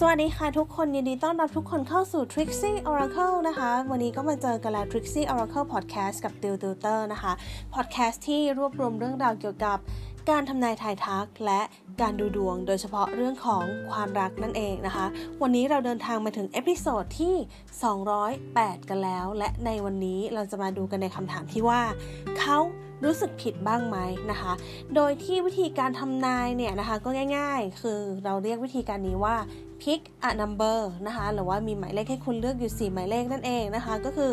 สวัสดีค่ะทุกคนยินดีต้อนรับทุกคนเข้าสู่ Trixie Oracle นะคะ วันนี้ก็มาเจอกันแล้ว Trixie Oracle Podcast กับติวติวเตอร์นะคะ Podcast ที่รวบรวมเรื่องราวเกี่ยวกับการทำนายทายทักและการดูดวง โดยเฉพาะเรื่องของความรักนั่นเองนะคะ วันนี้เราเดินทางมาถึง episode ที่ 208 กันแล้ว และในวันนี้เราจะมาดูกันในคำถามที่ว่าเขารู้สึกผิดบ้างไหมนะคะ โดยที่วิธีการทำนายเนี่ยนะคะก็ง่าย ๆ คือเราเรียกวิธีการนี้ว่า pick a number นะคะ หรือว่ามีหมายเลขให้คุณเลือกอยู่ 4 หมายเลขนั่นเองนะคะ ก็คือ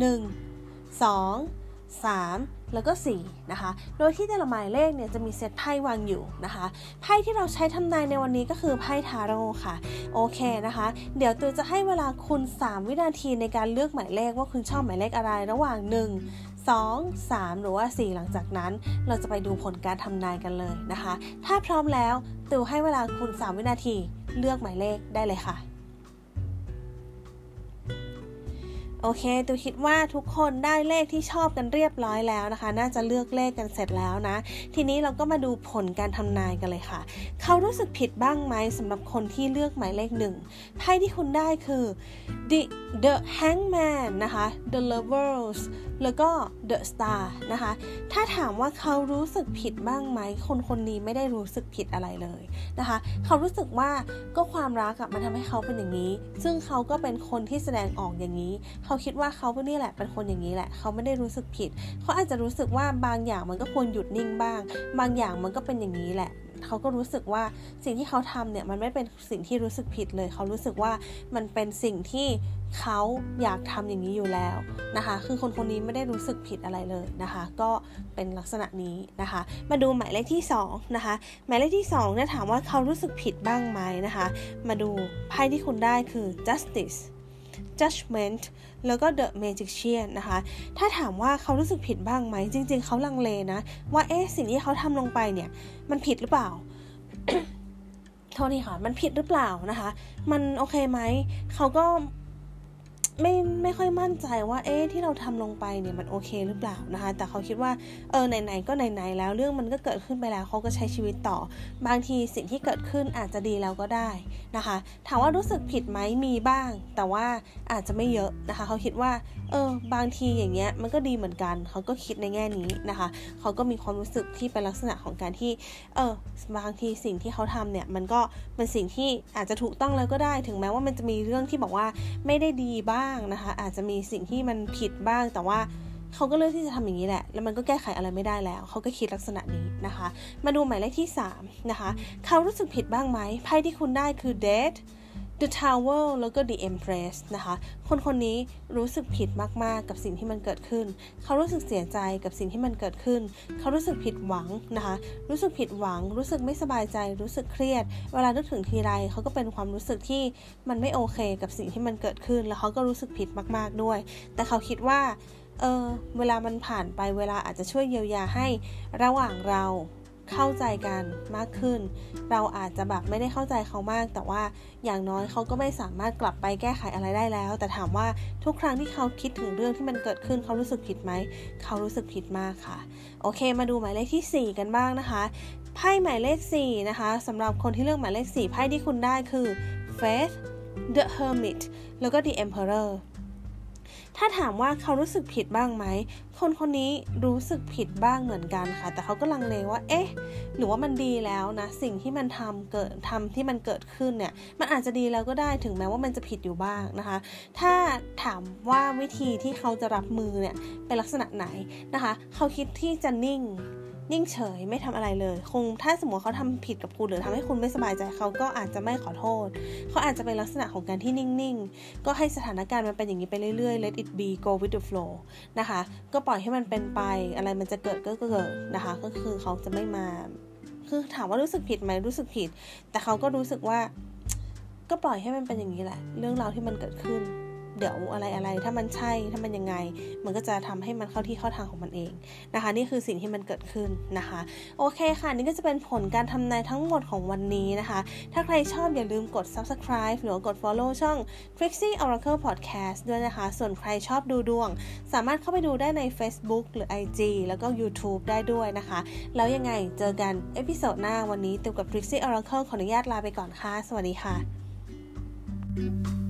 1 2 3 แล้วก็ 4 นะคะ โดยที่แต่ละหมายเลขเนี่ยจะมีเซตไพ่วางอยู่นะคะ ไพ่ที่เราใช้ทำนายในวันนี้ก็คือไพ่ทาโร่ค่ะ โอเคนะคะ เดี๋ยวตัวจะให้เวลาคุณ 3 วินาทีในการเลือกหมายเลขว่าคุณชอบหมายเลขอะไรระหว่าง 1 2 3 หรือว่า 4 หลังจากนั้น เราจะไปดูผลการทำนายกันเลยนะคะ ถ้าพร้อมแล้วติวให้เวลาคุณ 3 วินาที เลือกหมายเลขได้เลยค่ะ โอเคตูคิดว่าทุกคนได้เลขที่ชอบกันเรียบร้อยแล้วนะคะ น่าจะเลือกเลขกันเสร็จแล้วนะ ทีนี้เราก็มาดูผลการทำนายกันเลยค่ะ เขารู้สึกผิดบ้างไหมสำหรับคนที่เลือกหมายเลขหนึ่งไพ่ที่คุณได้คือ the the hangman นะคะ the lovers แล้วก็ the star นะคะ ถ้าถามว่าเขารู้สึกผิดบ้างไหม คนคนนี้ไม่ได้รู้สึกผิดอะไรเลยนะคะ เขารู้สึกว่าก็ความรักอะมันทำให้เขาเป็นอย่างนี้ ซึ่งเขาก็เป็นคนที่แสดงออกอย่างนี้เขาคิดว่าเขาเป็นนี่แหละเป็นคนอย่างนี้แหละ เขาไม่ได้รู้สึกผิด เขาอาจจะรู้สึกว่าบางอย่างมันก็ควรหยุดนิ่งบ้าง บางอย่างมันก็เป็นอย่างนี้แหละเขาก็รู้สึกว่าสิ่งที่เขาทำเนี่ยมันไม่เป็นสิ่งที่รู้สึกผิดเลย เขารู้สึกว่ามันเป็นสิ่งที่เขาอยากทำอย่างนี้อยู่แล้วนะคะ คือคนคนนี้ไม่ได้รู้สึกผิดอะไรเลยนะคะ ก็เป็นลักษณะนี้นะคะ มาดูหมายเลขที่2นะคะ หมายเลขที่2เนี่ยถามว่าเขารู้สึกผิดบ้างไหมนะคะ มาดูไพ่ที่คุณได้คือ justice judgment แล้วก็ the magician นะคะ ถ้าถามว่าเขารู้สึกผิดบ้างไหม จริง ๆ เขาลังเลนะ ว่าเอ๊ะสิ่งที่เขาทำลงไปเนี่ย มันผิดหรือเปล่าโทษทีค่ะ มันผิดหรือเปล่านะคะ มันโอเคไหม เขาก็ไม่ ไม่ค่อยมั่นใจว่าเอ๊ะที่เราทำลงไปเนี่ยมันโอเคหรือเปล่านะคะ แต่เขาคิดว่าเออไหนๆก็ไหนๆแล้วเรื่องมันก็เกิดขึ้นไปแล้วเขาก็ใช้ชีวิตต่อ บางทีสิ่งที่เกิดขึ้นอาจจะดีแล้วก็ได้นะคะ ถามว่ารู้สึกผิดไหมมีบ้าง แต่ว่าอาจจะไม่เยอะนะคะ เขาคิดว่าเออบางทีอย่างเงี้ยมันก็ดีเหมือนกัน เขาก็คิดในแง่นี้นะคะเขาก็มีความรู้สึกที่เป็นลักษณะของการที่เออบางทีสิ่งที่เขาทำเนี่ยมันก็เป็นสิ่งที่อาจจะถูกต้องแล้วก็ได้ ถึงแม้ว่ามันจะมีเรื่องที่บอกว่าไม่ได้ดีบ้างนะคะอาจจะมีสิ่งที่มันผิดบ้าง แต่ว่าเขาก็เลือกที่จะทำอย่างนี้แหละ แล้วมันก็แก้ไขอะไรไม่ได้แล้ว เขาก็คิดลักษณะนี้นะคะ มาดูหมายเลขที่3นะคะ เขารู้สึกผิดบ้างไหมไพ่ที่คุณได้คือ dead The Tower แล้วก็ The Empress นะคะ คนคนนี้รู้สึกผิดมาก ๆ กับสิ่งที่มันเกิดขึ้น เขารู้สึกเสียใจกับสิ่งที่มันเกิดขึ้น เขารู้สึกผิดหวังนะคะ รู้สึกผิดหวัง รู้สึกไม่สบายใจ รู้สึกเครียด เวลานึกถึงทีไรเขาก็เป็นความรู้สึกที่มันไม่โอเคกับสิ่งที่มันเกิดขึ้น แล้วเขาก็รู้สึกผิดมาก ๆ ด้วย แต่เขาคิดว่า เออ เวลามันผ่านไป เวลาอาจจะช่วยเยียวยาให้ระหว่างเรา เข้าใจกันมากขึ้น เราอาจจะแบบไม่ได้เข้าใจเขามาก แต่ว่าอย่างน้อยเขาก็ไม่สามารถกลับไปแก้ไขอะไรได้แล้ว แต่ถามว่าทุกครั้งที่เขาคิดถึงเรื่องที่มันเกิดขึ้นเขารู้สึกผิดไหม เขารู้สึกผิดมากค่ะ โอเค มาดูหมายเลขที่ 4 กันบ้างนะคะไพ่หมายเลข 4 นะคะสำหรับคนที่เลือกหมายเลข 4 ไพ่ที่คุณได้คือ Faith the Hermit แล้วก็ the Emperor ถ้าถามว่าเขารู้สึกผิดบ้างไหม คนคนนี้รู้สึกผิดบ้างเหมือนกันค่ะ แต่เขาก็ลังเลว่า เอ๊ะ หรือว่ามันดีแล้วนะ สิ่งที่มันทำเกิดทำที่มันเกิดขึ้นเนี่ย มันอาจจะดีแล้วก็ได้ ถึงแม้ว่ามันจะผิดอยู่บ้างนะคะ ถ้าถามว่าวิธีที่เขาจะรับมือเนี่ย เป็นลักษณะไหนนะคะ เขาคิดที่จะนิ่ง นิ่งเฉยไม่ทำอะไรเลย คงถ้าสมมติเขาทำผิดกับคุณหรือทำให้คุณไม่สบายใจเขาก็อาจจะไม่ขอโทษ เขาอาจจะเป็นลักษณะของการที่นิ่งๆ ก็ให้สถานการณ์มันเป็นอย่างนี้ไปเรื่อยๆ let it be go with the flow นะคะ ก็ปล่อยให้มันเป็นไปอะไรมันจะเกิดก็เกิดนะคะ ก็คือเขาจะไม่มา คือถามว่ารู้สึกผิดไหมรู้สึกผิด แต่เขาก็รู้สึกว่า ก็ปล่อยให้มันเป็นอย่างนี้แหละ เรื่องราวที่มันเกิดขึ้น เดี๋ยวอะไรอะไรถ้ามันใช่ถ้ามันยังไง มันก็จะทำให้มันเข้าที่เข้าทางของมันเองนะคะ นี่คือสิ่งที่มันเกิดขึ้นนะคะ โอเคค่ะ นี่ก็จะเป็นผลการทำนายทั้งหมดของวันนี้นะคะ ถ้าใครชอบอย่าลืมกด subscribe หรือกด follow ช่อง Trixie Oracle Podcast ด้วยนะคะ ส่วนใครชอบดูดวง สามารถเข้าไปดูได้ใน Facebook หรือ IG แล้วก็ YouTube ได้ด้วยนะคะ แล้วยังไงเจอกัน episode หน้าวันนี้ติวกับ Trixie Oracle ขออนุญาตลาไปก่อนค่ะ สวัสดีค่ะค่ะ